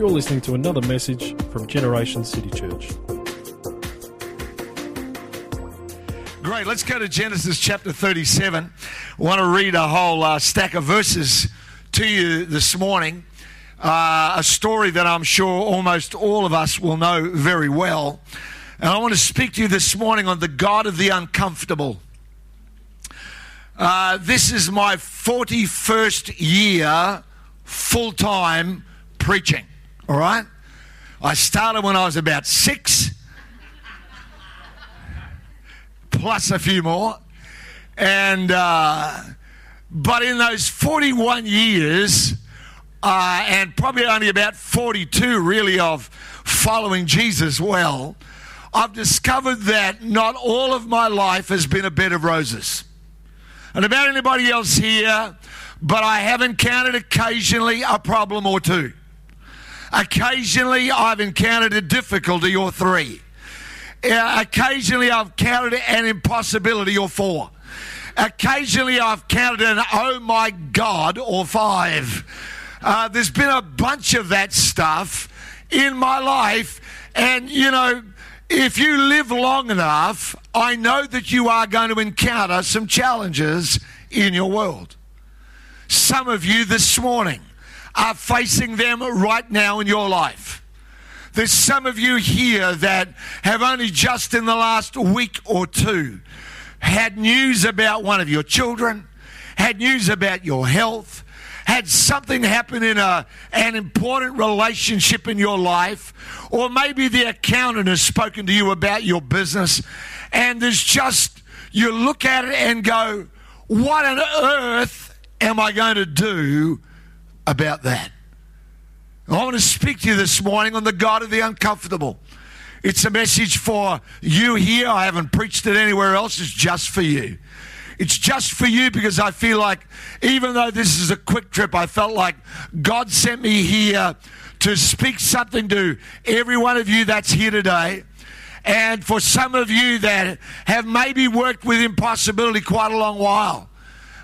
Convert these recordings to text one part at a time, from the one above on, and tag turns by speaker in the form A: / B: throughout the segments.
A: You're listening to another message from Generation City Church.
B: Great. Let's go to Genesis chapter 37. I want to read a whole uh, stack of verses to you this morning. Uh, a story that I'm sure almost all of us will know very well. And I want to speak to you this morning on the God of the uncomfortable. Uh, this is my 41st year full time preaching. All right? I started when I was about six, plus a few more. And, uh, but in those 41 years, uh, and probably only about 42 really of following Jesus well, I've discovered that not all of my life has been a bed of roses. And about anybody else here, but I have encountered occasionally a problem or two. Occasionally, I've encountered a difficulty or three. Occasionally, I've encountered an impossibility or four. Occasionally, I've counted an oh my God or five. Uh, there's been a bunch of that stuff in my life. And, you know, if you live long enough, I know that you are going to encounter some challenges in your world. Some of you this morning are facing them right now in your life. There's some of you here that have only just in the last week or two had news about one of your children, had news about your health, had something happen in a, an important relationship in your life, or maybe the accountant has spoken to you about your business, and there's just, you look at it and go, What on earth am I going to do about that? I want to speak to you this morning on the God of the uncomfortable. It's a message for you here. I haven't preached it anywhere else. It's just for you. It's just for you because I feel like, even though this is a quick trip, I felt like God sent me here to speak something to every one of you that's here today. And for some of you that have maybe worked with impossibility quite a long while,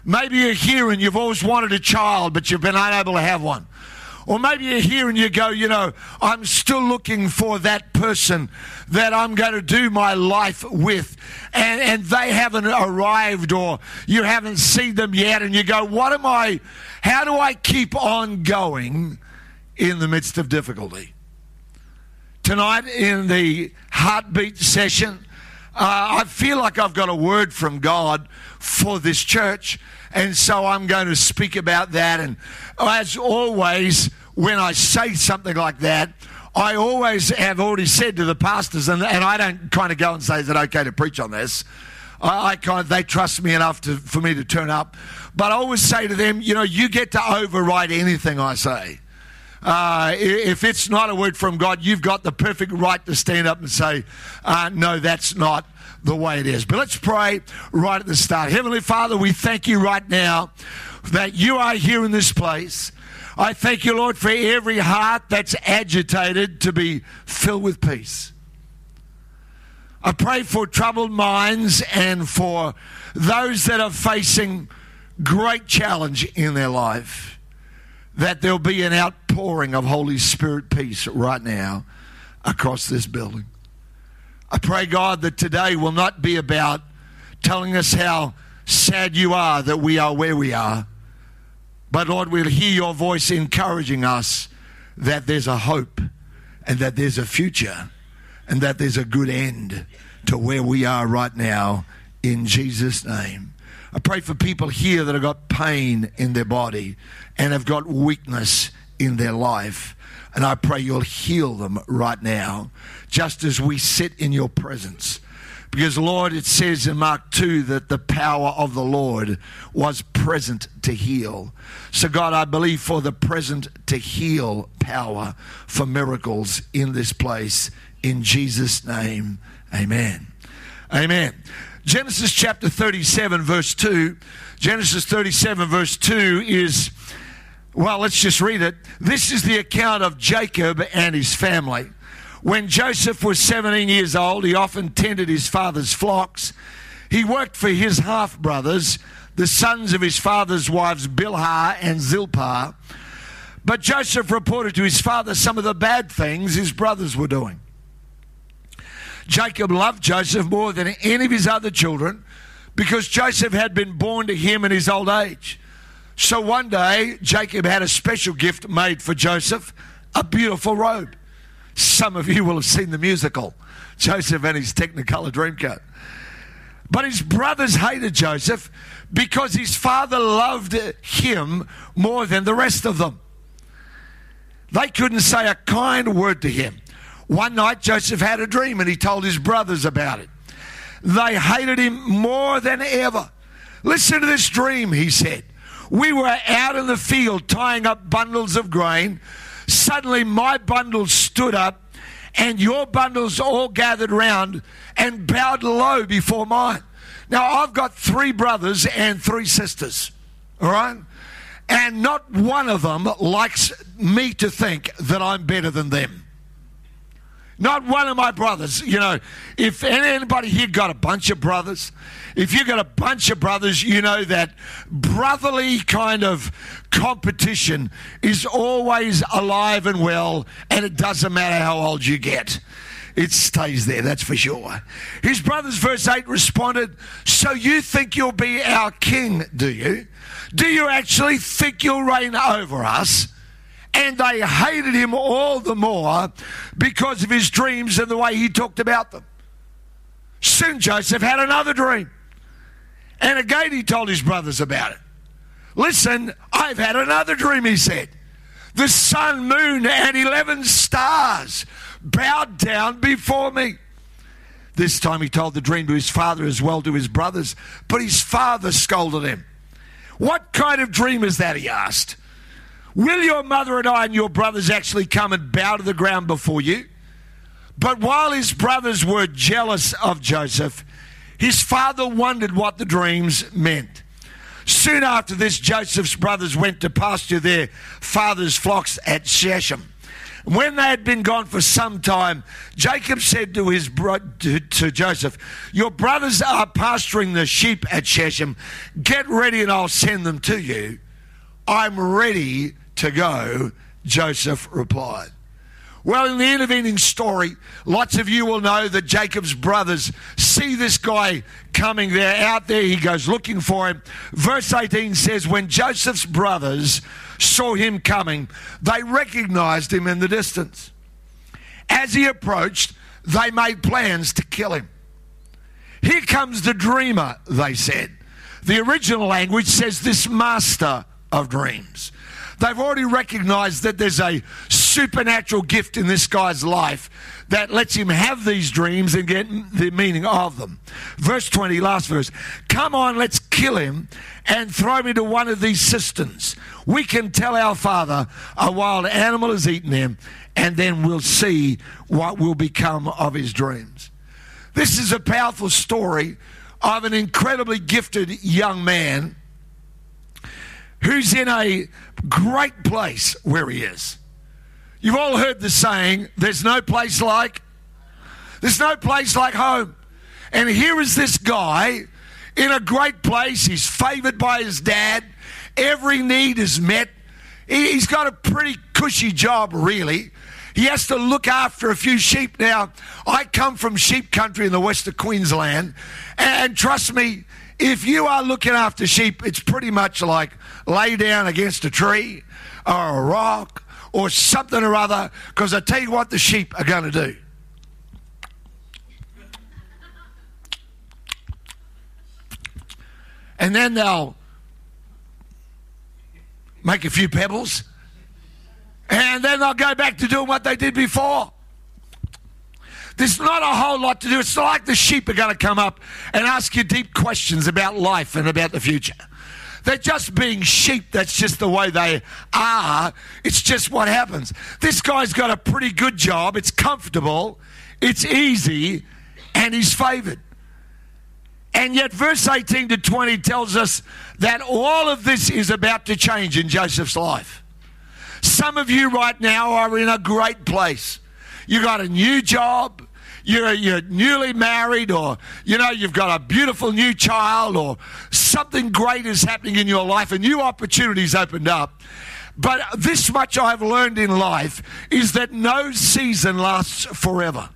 B: maybe you're here and you've always wanted a child, but you've been unable to have one. Or maybe you're here and you go, you know, I'm still looking for that person that I'm going to do my life with. And, and they haven't arrived or you haven't seen them yet. And you go, what am I, how do I keep on going in the midst of difficulty? Tonight in the heartbeat session, uh, I feel like I've got a word from God for this church. And so I'm going to speak about that. And as always, when I say something like that, I always have already said to the pastors, and, and I don't kind of go and say, is it okay to preach on this? I, I kind of, they trust me enough to, for me to turn up. But I always say to them, you know, you get to override anything I say. Uh, if it's not a word from God, you've got the perfect right to stand up and say, uh, no, that's not the way it is. But let's pray right at the start. Heavenly Father, we thank you right now that you are here in this place. I thank you, Lord, for every heart that's agitated to be filled with peace. I pray for troubled minds and for those that are facing great challenge in their life that there'll be an outpouring of Holy Spirit peace right now across this building. I pray, God, that today will not be about telling us how sad you are that we are where we are, but Lord, we'll hear your voice encouraging us that there's a hope and that there's a future and that there's a good end to where we are right now in Jesus' name. I pray for people here that have got pain in their body and have got weakness in their life. And I pray you'll heal them right now, just as we sit in your presence. Because, Lord, it says in Mark 2 that the power of the Lord was present to heal. So, God, I believe for the present to heal power for miracles in this place. In Jesus' name, amen. Amen. Genesis chapter 37, verse 2. Genesis 37, verse 2 is, well, let's just read it. This is the account of Jacob and his family. When Joseph was 17 years old, he often tended his father's flocks. He worked for his half brothers, the sons of his father's wives, Bilhah and Zilpah. But Joseph reported to his father some of the bad things his brothers were doing. Jacob loved Joseph more than any of his other children because Joseph had been born to him in his old age. So one day, Jacob had a special gift made for Joseph a beautiful robe. Some of you will have seen the musical, Joseph and his Technicolor Dreamcoat. But his brothers hated Joseph because his father loved him more than the rest of them. They couldn't say a kind word to him. One night, Joseph had a dream and he told his brothers about it. They hated him more than ever. Listen to this dream, he said. We were out in the field tying up bundles of grain. Suddenly, my bundles stood up, and your bundles all gathered round and bowed low before mine. Now, I've got three brothers and three sisters, all right? And not one of them likes me to think that I'm better than them. Not one of my brothers. You know, if anybody here got a bunch of brothers, if you got a bunch of brothers, you know that brotherly kind of competition is always alive and well, and it doesn't matter how old you get. It stays there, that's for sure. His brothers, verse 8, responded, So you think you'll be our king, do you? Do you actually think you'll reign over us? And they hated him all the more because of his dreams and the way he talked about them. Soon Joseph had another dream. And again he told his brothers about it. Listen, I've had another dream, he said. The sun, moon, and 11 stars bowed down before me. This time he told the dream to his father as well to his brothers, but his father scolded him. What kind of dream is that? He asked. Will your mother and I and your brothers actually come and bow to the ground before you? But while his brothers were jealous of Joseph, his father wondered what the dreams meant. Soon after this, Joseph's brothers went to pasture their father's flocks at Shechem. When they had been gone for some time, Jacob said to his bro- to, to Joseph, "Your brothers are pasturing the sheep at Shechem. Get ready, and I'll send them to you. I'm ready to go, Joseph replied. Well, in the intervening story, lots of you will know that Jacob's brothers see this guy coming. They're out there. He goes looking for him. Verse 18 says, When Joseph's brothers saw him coming, they recognized him in the distance. As he approached, they made plans to kill him. Here comes the dreamer, they said. The original language says this master of dreams. They've already recognized that there's a supernatural gift in this guy's life that lets him have these dreams and get the meaning of them. Verse 20, last verse. Come on, let's kill him and throw him into one of these cisterns. We can tell our father a wild animal has eaten him, and then we'll see what will become of his dreams. This is a powerful story of an incredibly gifted young man who's in a great place where he is. You've all heard the saying, there's no place like, there's no place like home. And here is this guy in a great place. He's favored by his dad. Every need is met. He's got a pretty cushy job, really. He has to look after a few sheep. Now, I come from sheep country in the west of Queensland, and trust me, if you are looking after sheep, it's pretty much like lay down against a tree or a rock or something or other, because I tell you what the sheep are going to do. And then they'll make a few pebbles, and then they'll go back to doing what they did before. There's not a whole lot to do. It's like the sheep are going to come up and ask you deep questions about life and about the future. They're just being sheep. That's just the way they are. It's just what happens. This guy's got a pretty good job. It's comfortable, it's easy, and he's favored. And yet, verse 18 to 20 tells us that all of this is about to change in Joseph's life. Some of you right now are in a great place. You got a new job, you're, you're newly married or, you know, you've got a beautiful new child or something great is happening in your life and new opportunities opened up. But this much I've learned in life is that no season lasts forever.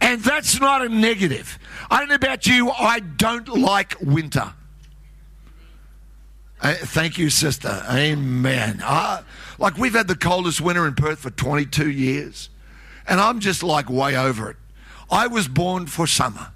B: And that's not a negative. I don't know about you, I don't like winter. Uh, thank you, sister. Amen. Uh, like we've had the coldest winter in Perth for 22 years, and I'm just like way over it. I was born for summer.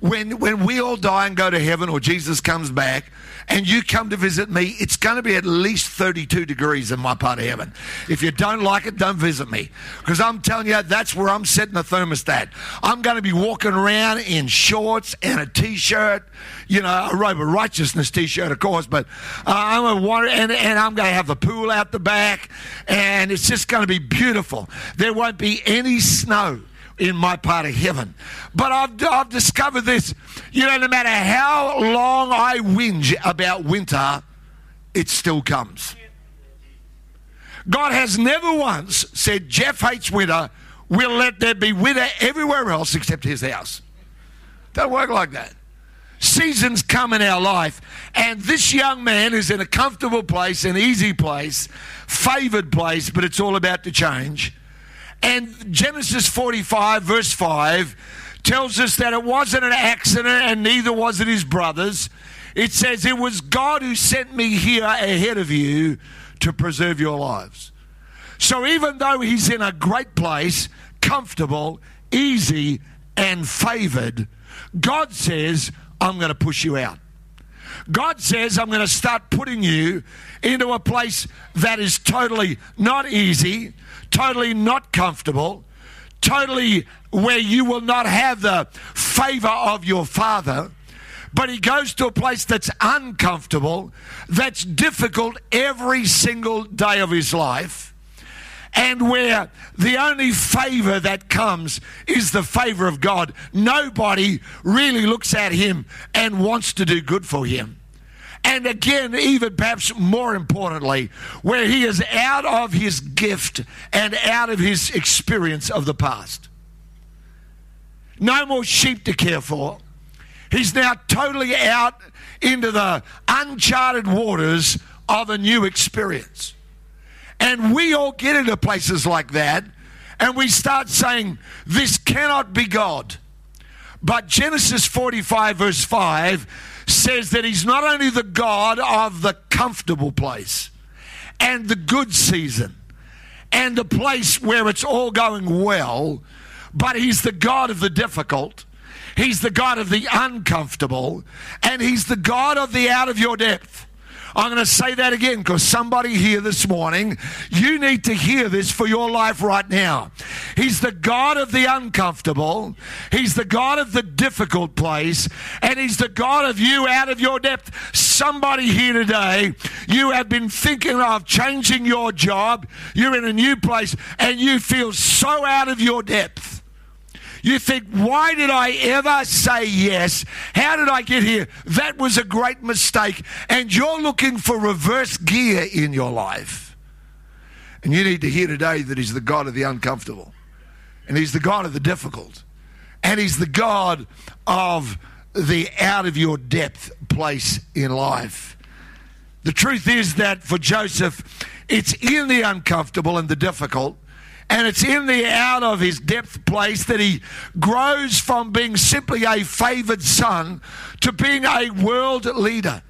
B: When, when we all die and go to heaven or Jesus comes back, and you come to visit me, it's going to be at least 32 degrees in my part of heaven. If you don't like it, don't visit me. Because I'm telling you, that's where I'm setting the thermostat. I'm going to be walking around in shorts and a t shirt, you know, a robe of righteousness t shirt, of course, but uh, I'm a water, and, and I'm going to have the pool out the back, and it's just going to be beautiful. There won't be any snow in my part of heaven. But I've, I've discovered this. You know, no matter how long I whinge about winter, it still comes. God has never once said, Geoff hates winter. We'll let there be winter everywhere else except his house. Don't work like that. Seasons come in our life, and this young man is in a comfortable place, an easy place, favored place, but it's all about to change. And Genesis 45, verse 5, tells us that it wasn't an accident and neither was it his brothers. It says, It was God who sent me here ahead of you to preserve your lives. So even though he's in a great place, comfortable, easy, and favored, God says, I'm going to push you out. God says, I'm going to start putting you into a place that is totally not easy, totally not comfortable, totally where you will not have the favor of your father. But he goes to a place that's uncomfortable, that's difficult every single day of his life, and where the only favor that comes is the favor of God. Nobody really looks at him and wants to do good for him. And again, even perhaps more importantly, where he is out of his gift and out of his experience of the past. No more sheep to care for. He's now totally out into the uncharted waters of a new experience. And we all get into places like that and we start saying, This cannot be God. But Genesis 45, verse 5 says that he's not only the God of the comfortable place and the good season and the place where it's all going well, but he's the God of the difficult. He's the God of the uncomfortable, and He's the God of the out of your depth. I'm going to say that again because somebody here this morning, you need to hear this for your life right now. He's the God of the uncomfortable, He's the God of the difficult place, and He's the God of you out of your depth. Somebody here today, you have been thinking of changing your job, you're in a new place, and you feel so out of your depth. You think, why did I ever say yes? How did I get here? That was a great mistake. And you're looking for reverse gear in your life. And you need to hear today that He's the God of the uncomfortable, and He's the God of the difficult, and He's the God of the out of your depth place in life. The truth is that for Joseph, it's in the uncomfortable and the difficult and it's in the out of his depth place that he grows from being simply a favored son to being a world leader.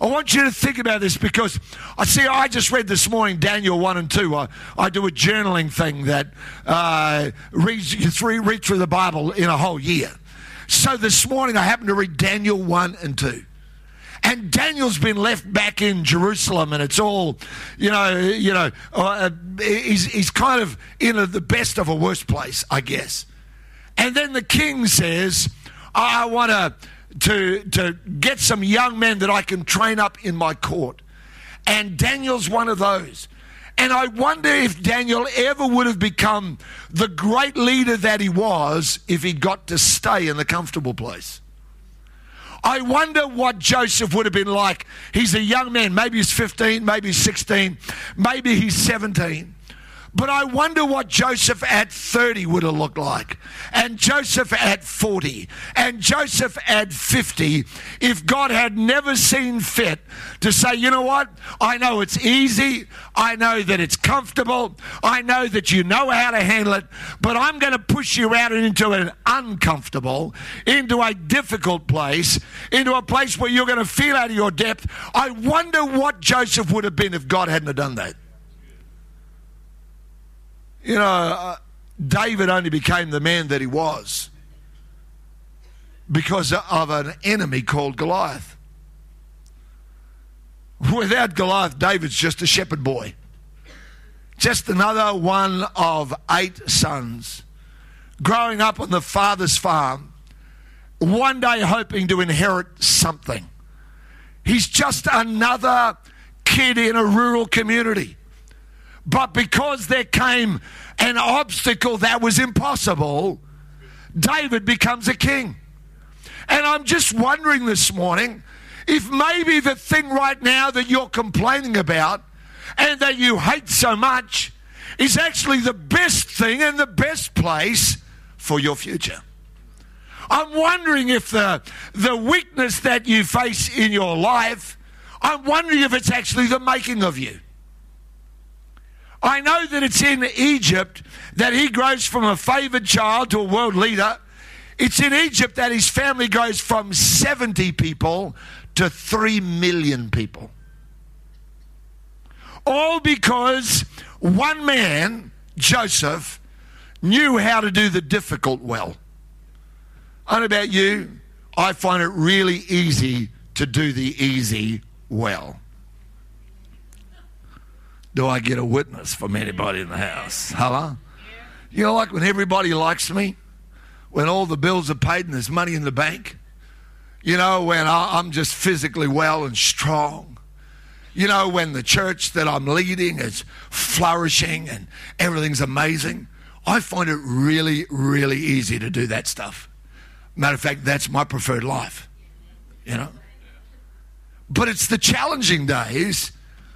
B: I want you to think about this because I see I just read this morning Daniel 1 and 2. I, I do a journaling thing that uh, reads you read through the Bible in a whole year. So this morning I happened to read Daniel 1 and 2. And Daniel's been left back in Jerusalem, and it's all, you know, you know, uh, he's, he's kind of in a, the best of a worst place, I guess. And then the king says, I want to to to get some young men that I can train up in my court. And Daniel's one of those. And I wonder if Daniel ever would have become the great leader that he was if he got to stay in the comfortable place. I wonder what Joseph would have been like. He's a young man, maybe he's 15, maybe he's 16, maybe he's 17. But I wonder what Joseph at 30 would have looked like, and Joseph at 40, and Joseph at 50, if God had never seen fit to say, you know what? I know it's easy. I know that it's comfortable. I know that you know how to handle it, but I'm going to push you out into an uncomfortable, into a difficult place, into a place where you're going to feel out of your depth. I wonder what Joseph would have been if God hadn't have done that. You know, uh, David only became the man that he was because of an enemy called Goliath. Without Goliath, David's just a shepherd boy. Just another one of eight sons growing up on the father's farm, one day hoping to inherit something. He's just another kid in a rural community. But because there came an obstacle that was impossible, David becomes a king. And I'm just wondering this morning if maybe the thing right now that you're complaining about and that you hate so much is actually the best thing and the best place for your future. I'm wondering if the, the weakness that you face in your life, I'm wondering if it's actually the making of you. I know that it's in Egypt that he grows from a favored child to a world leader. It's in Egypt that his family goes from 70 people to 3 million people. All because one man, Joseph, knew how to do the difficult well. I don't know about you, I find it really easy to do the easy well. Do I get a witness from anybody in the house? Hello? You know, like when everybody likes me, when all the bills are paid and there's money in the bank, you know, when I'm just physically well and strong. You know, when the church that I'm leading is flourishing and everything's amazing. I find it really, really easy to do that stuff. Matter of fact, that's my preferred life. You know? But it's the challenging days,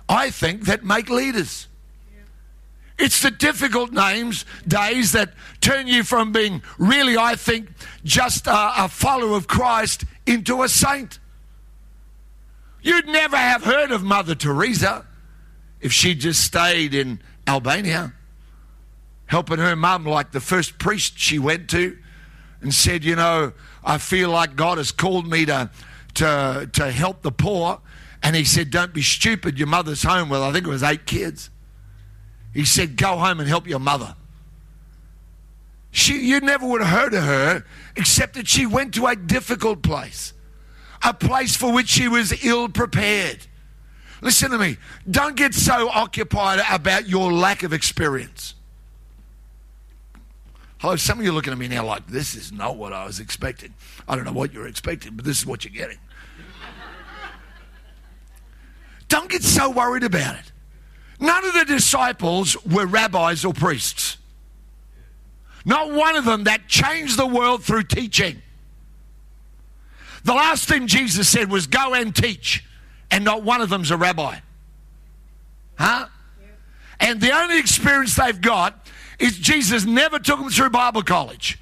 B: I think, that make leaders. It's the difficult names, days that turn you from being really, I think, just a, a follower of Christ into a saint. You'd never have heard of Mother Teresa if she just stayed in Albania, helping her mum like the first priest she went to and said, You know, I feel like God has called me to, to, to help the poor. And he said, Don't be stupid. Your mother's home with, I think it was eight kids. He said, Go home and help your mother. She, you never would have heard of her except that she went to a difficult place, a place for which she was ill prepared. Listen to me. Don't get so occupied about your lack of experience. Hello, some of you are looking at me now like, this is not what I was expecting. I don't know what you're expecting, but this is what you're getting. Don't get so worried about it. None of the disciples were rabbis or priests. Not one of them that changed the world through teaching. The last thing Jesus said was, Go and teach. And not one of them's a rabbi. Huh? And the only experience they've got is Jesus never took them through Bible college.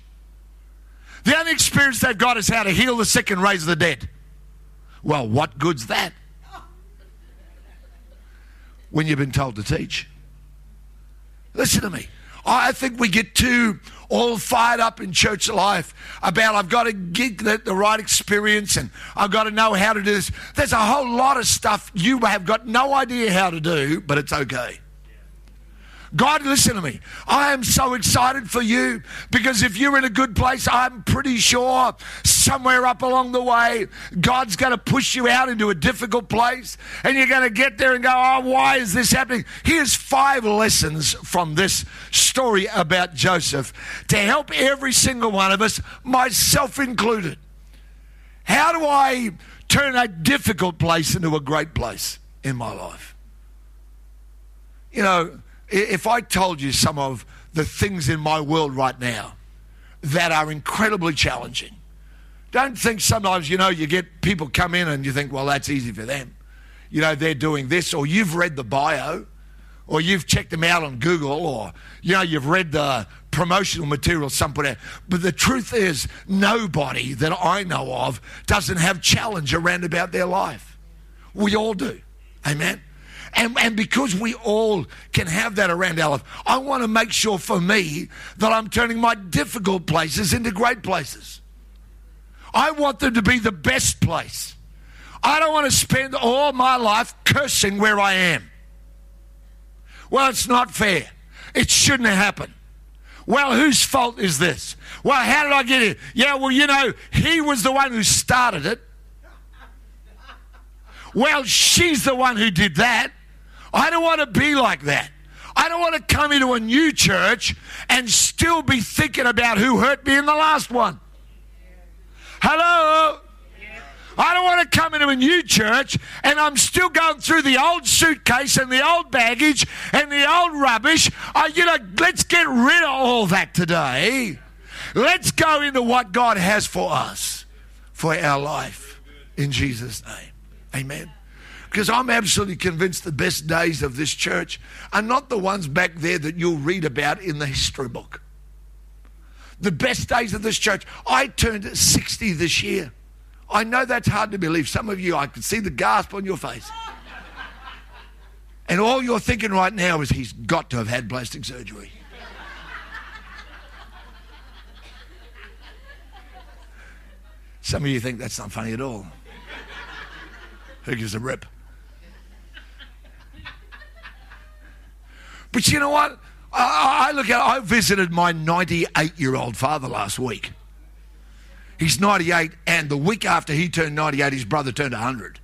B: The only experience they've got is how to heal the sick and raise the dead. Well, what good's that? When you've been told to teach. Listen to me. I think we get too all fired up in church life about I've got to get the, the, right experience and I've got to know how to do this. There's a whole lot of stuff you have got no idea how to do, but it's okay. God, listen to me. I am so excited for you because if you're in a good place, I'm pretty sure somewhere up along the way, God's going to push you out into a difficult place and you're going to get there and go, oh, why is this happening? Here's five lessons from this story about Joseph to help every single one of us, myself included. How do I turn a difficult place into a great place in my life? You know, if I told you some of the things in my world right now that are incredibly challenging, don't think sometimes, you know, you get people come in and you think, well, that's easy for them. You know, they're doing this, or you've read the bio. or you've checked them out on Google, or you know you've read the promotional material somewhere. But the truth is, nobody that I know of doesn't have challenge around about their life. We all do. Amen. And, and because we all can have that around our life, I want to make sure for me that I'm turning my difficult places into great places. I want them to be the best place. I don't want to spend all my life cursing where I am. Well, it's not fair. It shouldn't have happened. Well, whose fault is this? Well, how did I get here? Yeah, well, you know, he was the one who started it. Well, she's the one who did that. I don't want to be like that. I don't want to come into a new church and still be thinking about who hurt me in the last one. Hello? I don't want to come into a new church and I'm still going through the old suitcase and the old baggage and the old rubbish. Uh, you know, let's get rid of all that today. Let's go into what God has for us, for our life, in Jesus' name. Amen. Because I'm absolutely convinced the best days of this church are not the ones back there that you'll read about in the history book. The best days of this church. I turned 60 this year. I know that's hard to believe. Some of you, I can see the gasp on your face. And all you're thinking right now is he's got to have had plastic surgery. Some of you think that's not funny at all. Who gives a rip? You know what? I, I look at. I visited my 98 year old father last week. He's 98, and the week after he turned 98, his brother turned 100.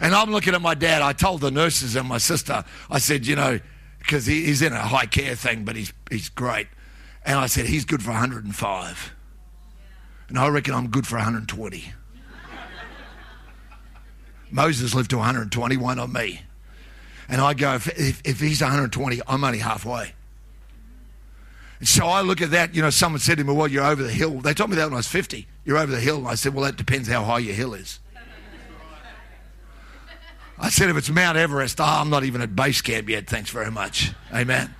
B: And I'm looking at my dad. I told the nurses and my sister, I said, you know, because he, he's in a high care thing, but he's, he's great. And I said, he's good for 105. And I reckon I'm good for 120. Moses lived to 120, why not me? And I go, if, if, if he's 120, I'm only halfway. And so I look at that, you know, someone said to me, well, you're over the hill. They told me that when I was 50. You're over the hill. And I said, well, that depends how high your hill is. I said, if it's Mount Everest, oh, I'm not even at base camp yet. Thanks very much. Amen.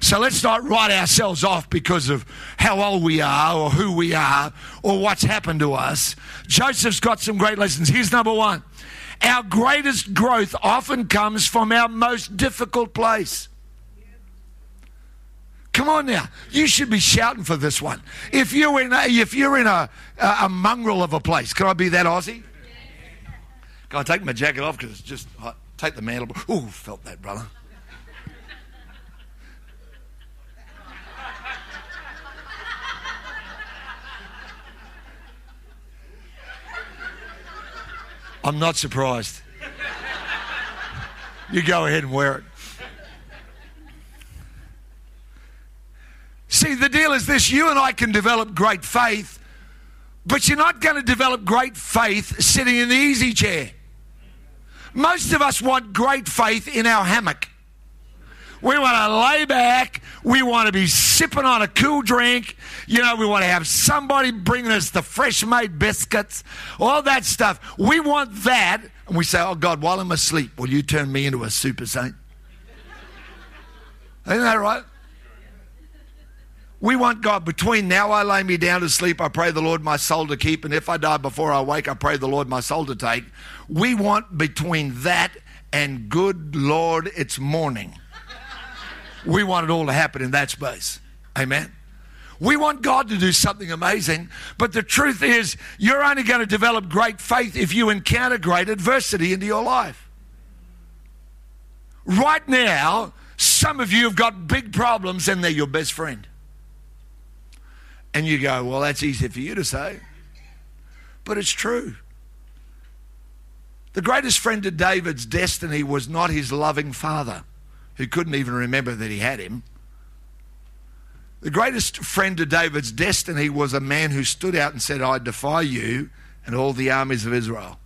B: So let's not write ourselves off because of how old we are or who we are or what's happened to us. Joseph's got some great lessons. Here's number one our greatest growth often comes from our most difficult place. Come on now, you should be shouting for this one. If you're in a, if you're in a, a, mongrel of a place, can I be that Aussie? Can I take my jacket off because it's just hot? Take the mantle. Ooh, felt that, brother. I'm not surprised. You go ahead and wear it. See, the deal is this you and I can develop great faith, but you're not going to develop great faith sitting in the easy chair. Most of us want great faith in our hammock. We want to lay back. We want to be sipping on a cool drink. You know, we want to have somebody bringing us the fresh made biscuits, all that stuff. We want that. And we say, Oh God, while I'm asleep, will you turn me into a super saint? Isn't that right? We want God. Between now I lay me down to sleep, I pray the Lord my soul to keep, and if I die before I wake, I pray the Lord my soul to take. We want between that and good Lord, it's morning. We want it all to happen in that space. Amen. We want God to do something amazing, but the truth is, you're only going to develop great faith if you encounter great adversity into your life. Right now, some of you have got big problems and they're your best friend. And you go, well, that's easy for you to say, but it's true. The greatest friend of David's destiny was not his loving father who couldn't even remember that he had him. The greatest friend to David's destiny was a man who stood out and said, I defy you and all the armies of Israel.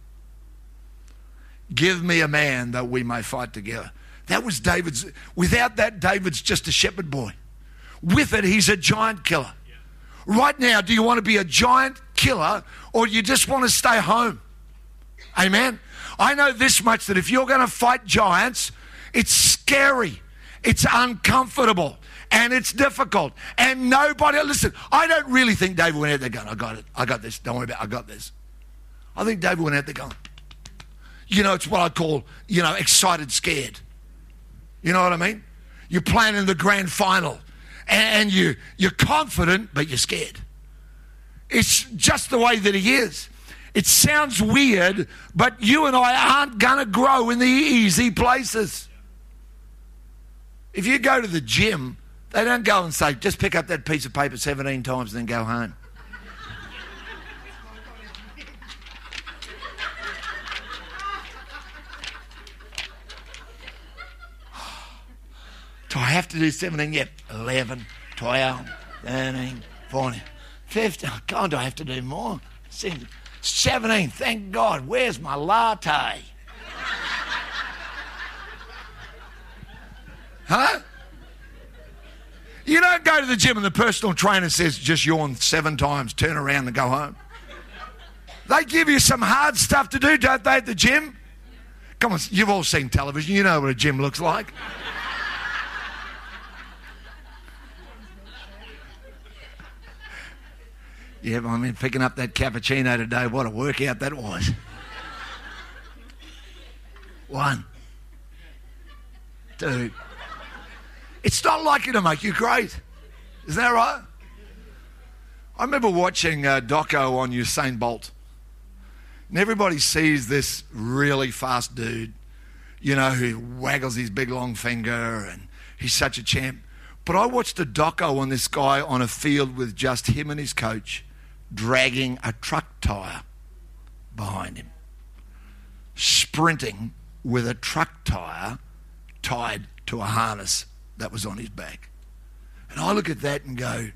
B: Give me a man that we may fight together. That was David's. Without that, David's just a shepherd boy. With it, he's a giant killer. Right now, do you want to be a giant killer or do you just want to stay home? Amen. I know this much that if you're going to fight giants, it's scary. It's uncomfortable and it's difficult. And nobody, listen, I don't really think David went out there going, I got it, I got this, don't worry about it, I got this. I think David went out there going, you know, it's what I call, you know, excited scared. You know what I mean? You're playing in the grand final and you, you're confident, but you're scared. It's just the way that he is. It sounds weird, but you and I aren't going to grow in the easy places. If you go to the gym, they don't go and say, just pick up that piece of paper 17 times and then go home. Do I have to do 17? Yep. 11, 12, 13, 14, 15. Oh, God, do I have to do more? 17. Thank God. Where's my latte? Huh? You don't go to the gym and the personal trainer says just yawn seven times, turn around and go home. They give you some hard stuff to do, don't they, at the gym? Come on, you've all seen television. You know what a gym looks like. Yeah, I mean, picking up that cappuccino today, what a workout that was. One, two. It's not likely to make you great. Isn't that right? I remember watching uh, Doco on Usain Bolt. And everybody sees this really fast dude, you know, who waggles his big long finger and he's such a champ. But I watched a doco on this guy on a field with just him and his coach dragging a truck tyre behind him, sprinting with a truck tyre tied to a harness that was on his back. And I look at that and go,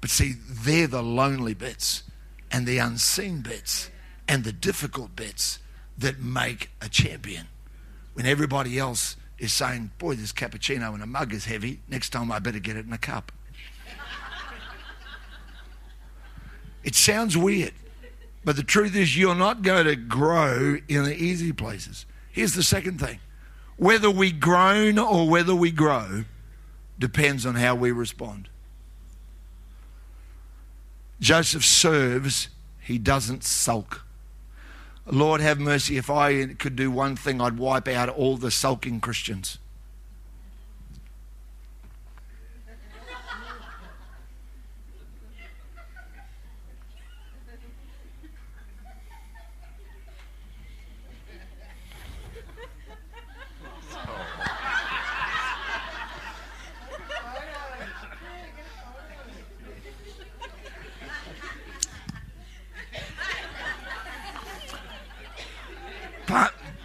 B: but see, they're the lonely bits and the unseen bits and the difficult bits that make a champion. When everybody else is saying, boy, this cappuccino in a mug is heavy, next time I better get it in a cup. It sounds weird, but the truth is, you're not going to grow in the easy places. Here's the second thing whether we groan or whether we grow depends on how we respond. Joseph serves, he doesn't sulk. Lord, have mercy. If I could do one thing, I'd wipe out all the sulking Christians.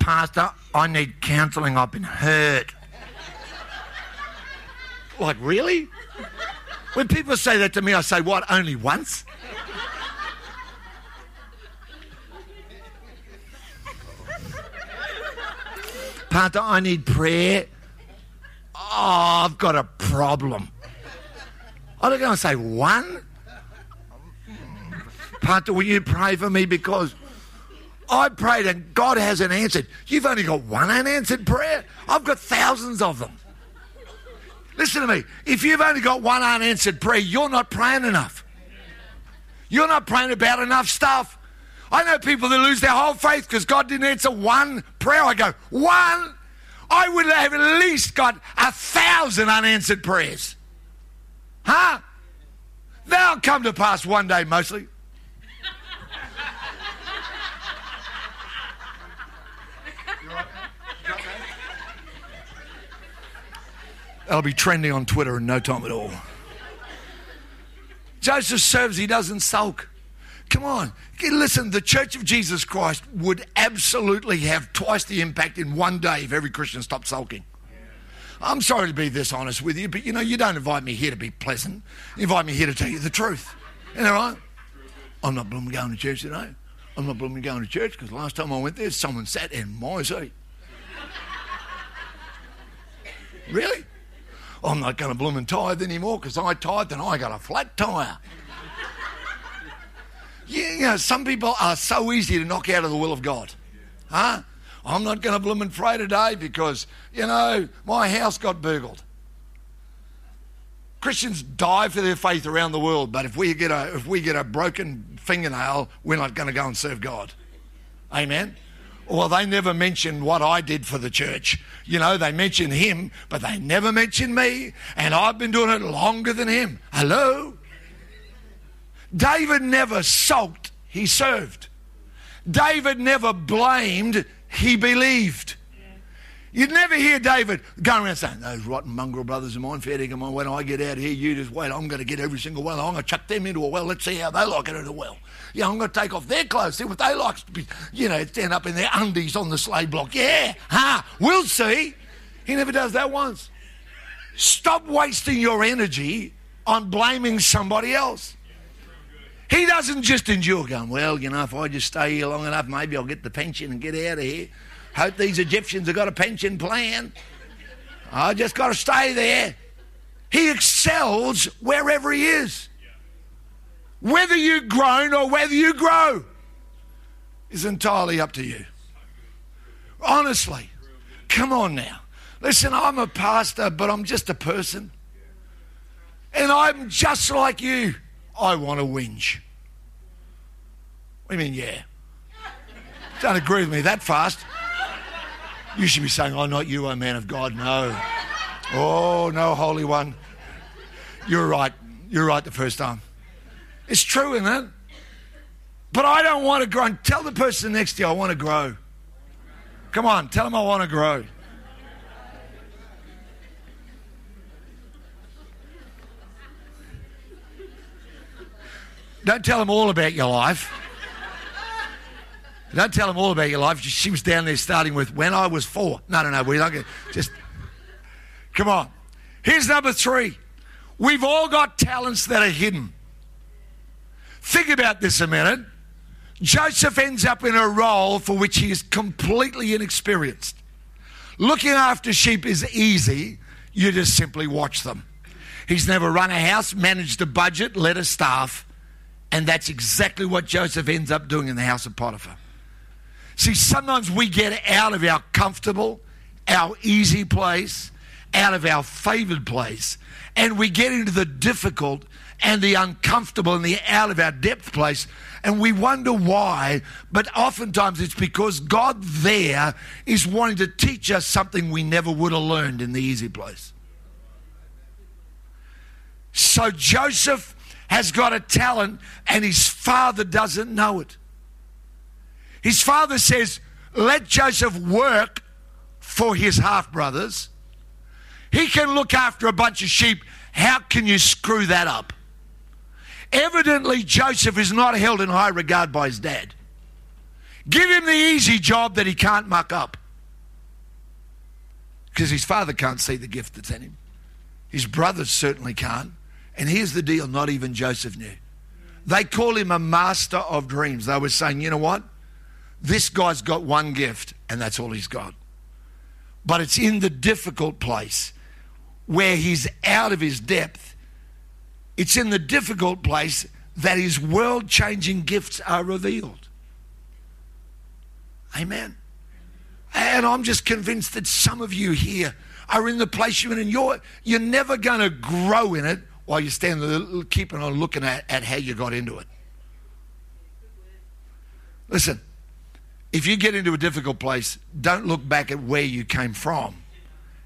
B: Pastor, I need counselling. I've been hurt. Like, really? When people say that to me, I say, What, only once? Pastor, I need prayer. Oh, I've got a problem. I don't go and say, One? Pastor, will you pray for me because I prayed and God hasn't answered. You've only got one unanswered prayer. I've got thousands of them. Listen to me. If you've only got one unanswered prayer, you're not praying enough. You're not praying about enough stuff. I know people that lose their whole faith because God didn't answer one prayer. I go, one? I would have at least got a thousand unanswered prayers. Huh? They'll come to pass one day mostly. That'll be trending on Twitter in no time at all. Joseph serves, he doesn't sulk. Come on. Listen, the Church of Jesus Christ would absolutely have twice the impact in one day if every Christian stopped sulking. I'm sorry to be this honest with you, but you know, you don't invite me here to be pleasant. You invite me here to tell you the truth. That right? I'm not blooming going to church today. I'm not blooming going to church because last time I went there, someone sat in my seat. really? I'm not going to bloom and tithe anymore because I tithe and I got a flat tyre. yeah, you know, some people are so easy to knock out of the will of God. Huh? I'm not going to bloom and pray today because, you know, my house got burgled. Christians die for their faith around the world, but if we get a, if we get a broken fingernail, we're not going to go and serve God. Amen? Well, they never mentioned what I did for the church. You know, they mention him, but they never mention me, and I've been doing it longer than him. Hello? David never sulked, he served. David never blamed, he believed. You'd never hear David going around saying, Those rotten mongrel brothers of mine, fair dinkum, when I get out here, you just wait. I'm going to get every single one. I'm going to chuck them into a well. Let's see how they like it in a well. Yeah, I'm going to take off their clothes, see what they like to be, you know, stand up in their undies on the sleigh block. Yeah, huh? We'll see. He never does that once. Stop wasting your energy on blaming somebody else. He doesn't just endure going, well, you know, if I just stay here long enough, maybe I'll get the pension and get out of here. Hope these Egyptians have got a pension plan. I just got to stay there. He excels wherever he is. Whether you groan or whether you grow is entirely up to you. Honestly. Come on now. Listen, I'm a pastor, but I'm just a person. And I'm just like you. I want to whinge. What do you mean, yeah? Don't agree with me that fast. You should be saying, Oh, not you, oh man of God. No. Oh, no, Holy One. You're right. You're right the first time. It's true, isn't it? But I don't want to grow. And tell the person next to you, I want to grow. Come on, tell them I want to grow. Don't tell them all about your life. Don't tell them all about your life. She was down there starting with when I was four. No, no, no. Not going to just. Come on. Here's number three. We've all got talents that are hidden. Think about this a minute. Joseph ends up in a role for which he is completely inexperienced. Looking after sheep is easy, you just simply watch them. He's never run a house, managed a budget, led a staff, and that's exactly what Joseph ends up doing in the house of Potiphar. See, sometimes we get out of our comfortable, our easy place, out of our favored place, and we get into the difficult and the uncomfortable and the out of our depth place, and we wonder why. But oftentimes it's because God there is wanting to teach us something we never would have learned in the easy place. So Joseph has got a talent, and his father doesn't know it. His father says, Let Joseph work for his half brothers. He can look after a bunch of sheep. How can you screw that up? Evidently, Joseph is not held in high regard by his dad. Give him the easy job that he can't muck up. Because his father can't see the gift that's in him. His brothers certainly can't. And here's the deal not even Joseph knew. They call him a master of dreams. They were saying, you know what? This guy's got one gift, and that's all he's got. But it's in the difficult place where he's out of his depth. It's in the difficult place that his world changing gifts are revealed. Amen. And I'm just convinced that some of you here are in the place you're in, and you're, you're never going to grow in it while you're standing there keeping on looking at, at how you got into it. Listen, if you get into a difficult place, don't look back at where you came from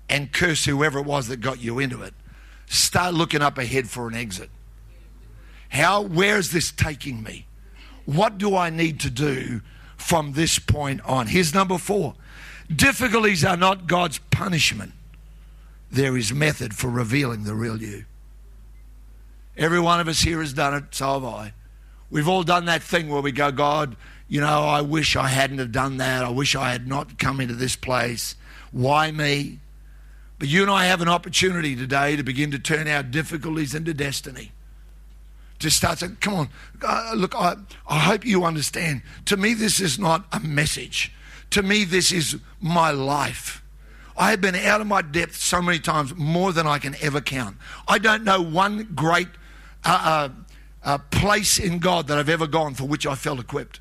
B: and curse whoever it was that got you into it. Start looking up ahead for an exit. How, where is this taking me? What do I need to do from this point on? Here's number four difficulties are not God's punishment, they're method for revealing the real you. Every one of us here has done it, so have I. We've all done that thing where we go, God, you know, I wish I hadn't have done that. I wish I had not come into this place. Why me? But you and I have an opportunity today to begin to turn our difficulties into destiny. To start saying, come on, uh, look, I, I hope you understand. To me, this is not a message. To me, this is my life. I have been out of my depth so many times, more than I can ever count. I don't know one great uh, uh, uh place in God that I've ever gone for which I felt equipped.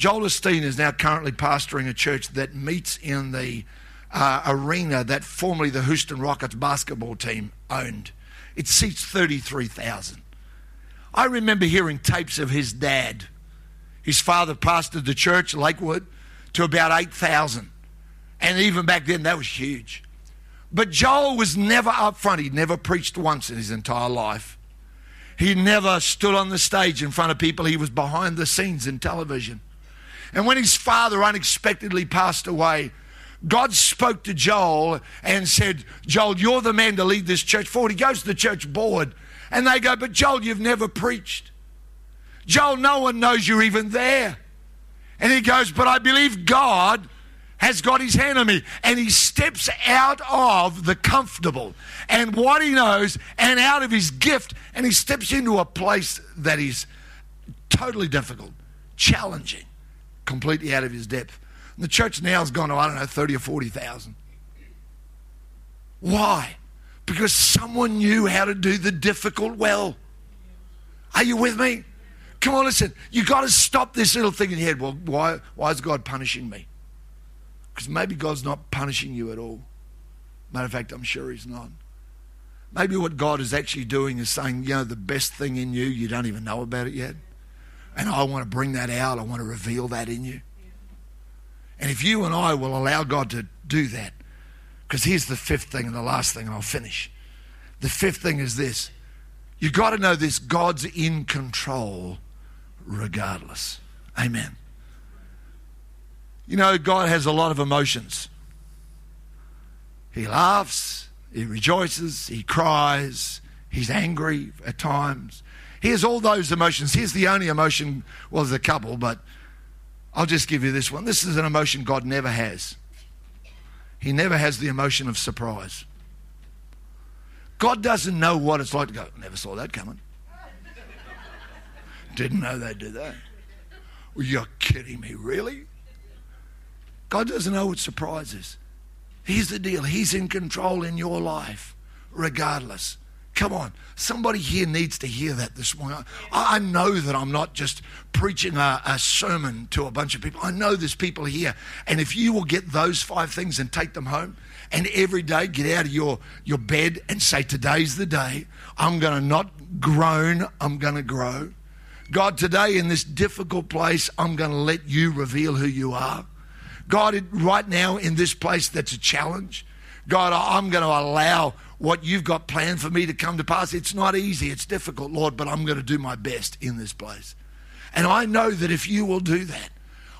B: Joel Osteen is now currently pastoring a church that meets in the uh, arena that formerly the Houston Rockets basketball team owned. It seats 33,000. I remember hearing tapes of his dad. His father pastored the church, Lakewood, to about 8,000. And even back then, that was huge. But Joel was never up front. He never preached once in his entire life. He never stood on the stage in front of people. He was behind the scenes in television. And when his father unexpectedly passed away, God spoke to Joel and said, Joel, you're the man to lead this church forward. He goes to the church board and they go, But Joel, you've never preached. Joel, no one knows you're even there. And he goes, But I believe God has got his hand on me. And he steps out of the comfortable and what he knows and out of his gift. And he steps into a place that is totally difficult, challenging, completely out of his depth. And the church now has gone to, I don't know, 30 or 40,000. Why? Because someone knew how to do the difficult well. Are you with me? Come on, listen. You've got to stop this little thing in your head. Well, why, why is God punishing me? Because maybe God's not punishing you at all. Matter of fact, I'm sure He's not. Maybe what God is actually doing is saying, you know, the best thing in you, you don't even know about it yet. And I want to bring that out. I want to reveal that in you. And if you and I will allow God to do that, because here's the fifth thing and the last thing, and I'll finish. The fifth thing is this you've got to know this God's in control regardless. Amen. You know, God has a lot of emotions. He laughs, he rejoices, he cries, he's angry at times. He has all those emotions. Here's the only emotion, well, there's a couple, but I'll just give you this one. This is an emotion God never has. He never has the emotion of surprise. God doesn't know what it's like to go, never saw that coming. Didn't know they'd do that. Well, you're kidding me, really? God doesn't know what surprise is. Here's the deal He's in control in your life, regardless. Come on. Somebody here needs to hear that this morning. I, I know that I'm not just preaching a, a, sermon to a bunch of people. I know there's people here. And if you will get those five things and take them home, and every day get out of your, your bed and say, Today's the day. I'm going to not groan, I'm going to grow. God, today in this difficult place, I'm going to let you reveal who you are. God, right now in this place that's a challenge, God, I'm going to allow what you've got planned for me to come to pass. It's not easy, it's difficult, Lord, but I'm going to do my best in this place. And I know that if you will do that,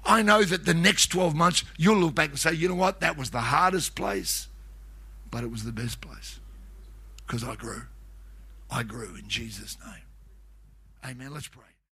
B: I know that the next 12 months you'll look back and say, you know what, that was the hardest place, but it was the best place because I grew. I grew in Jesus' name. Amen. Let's pray.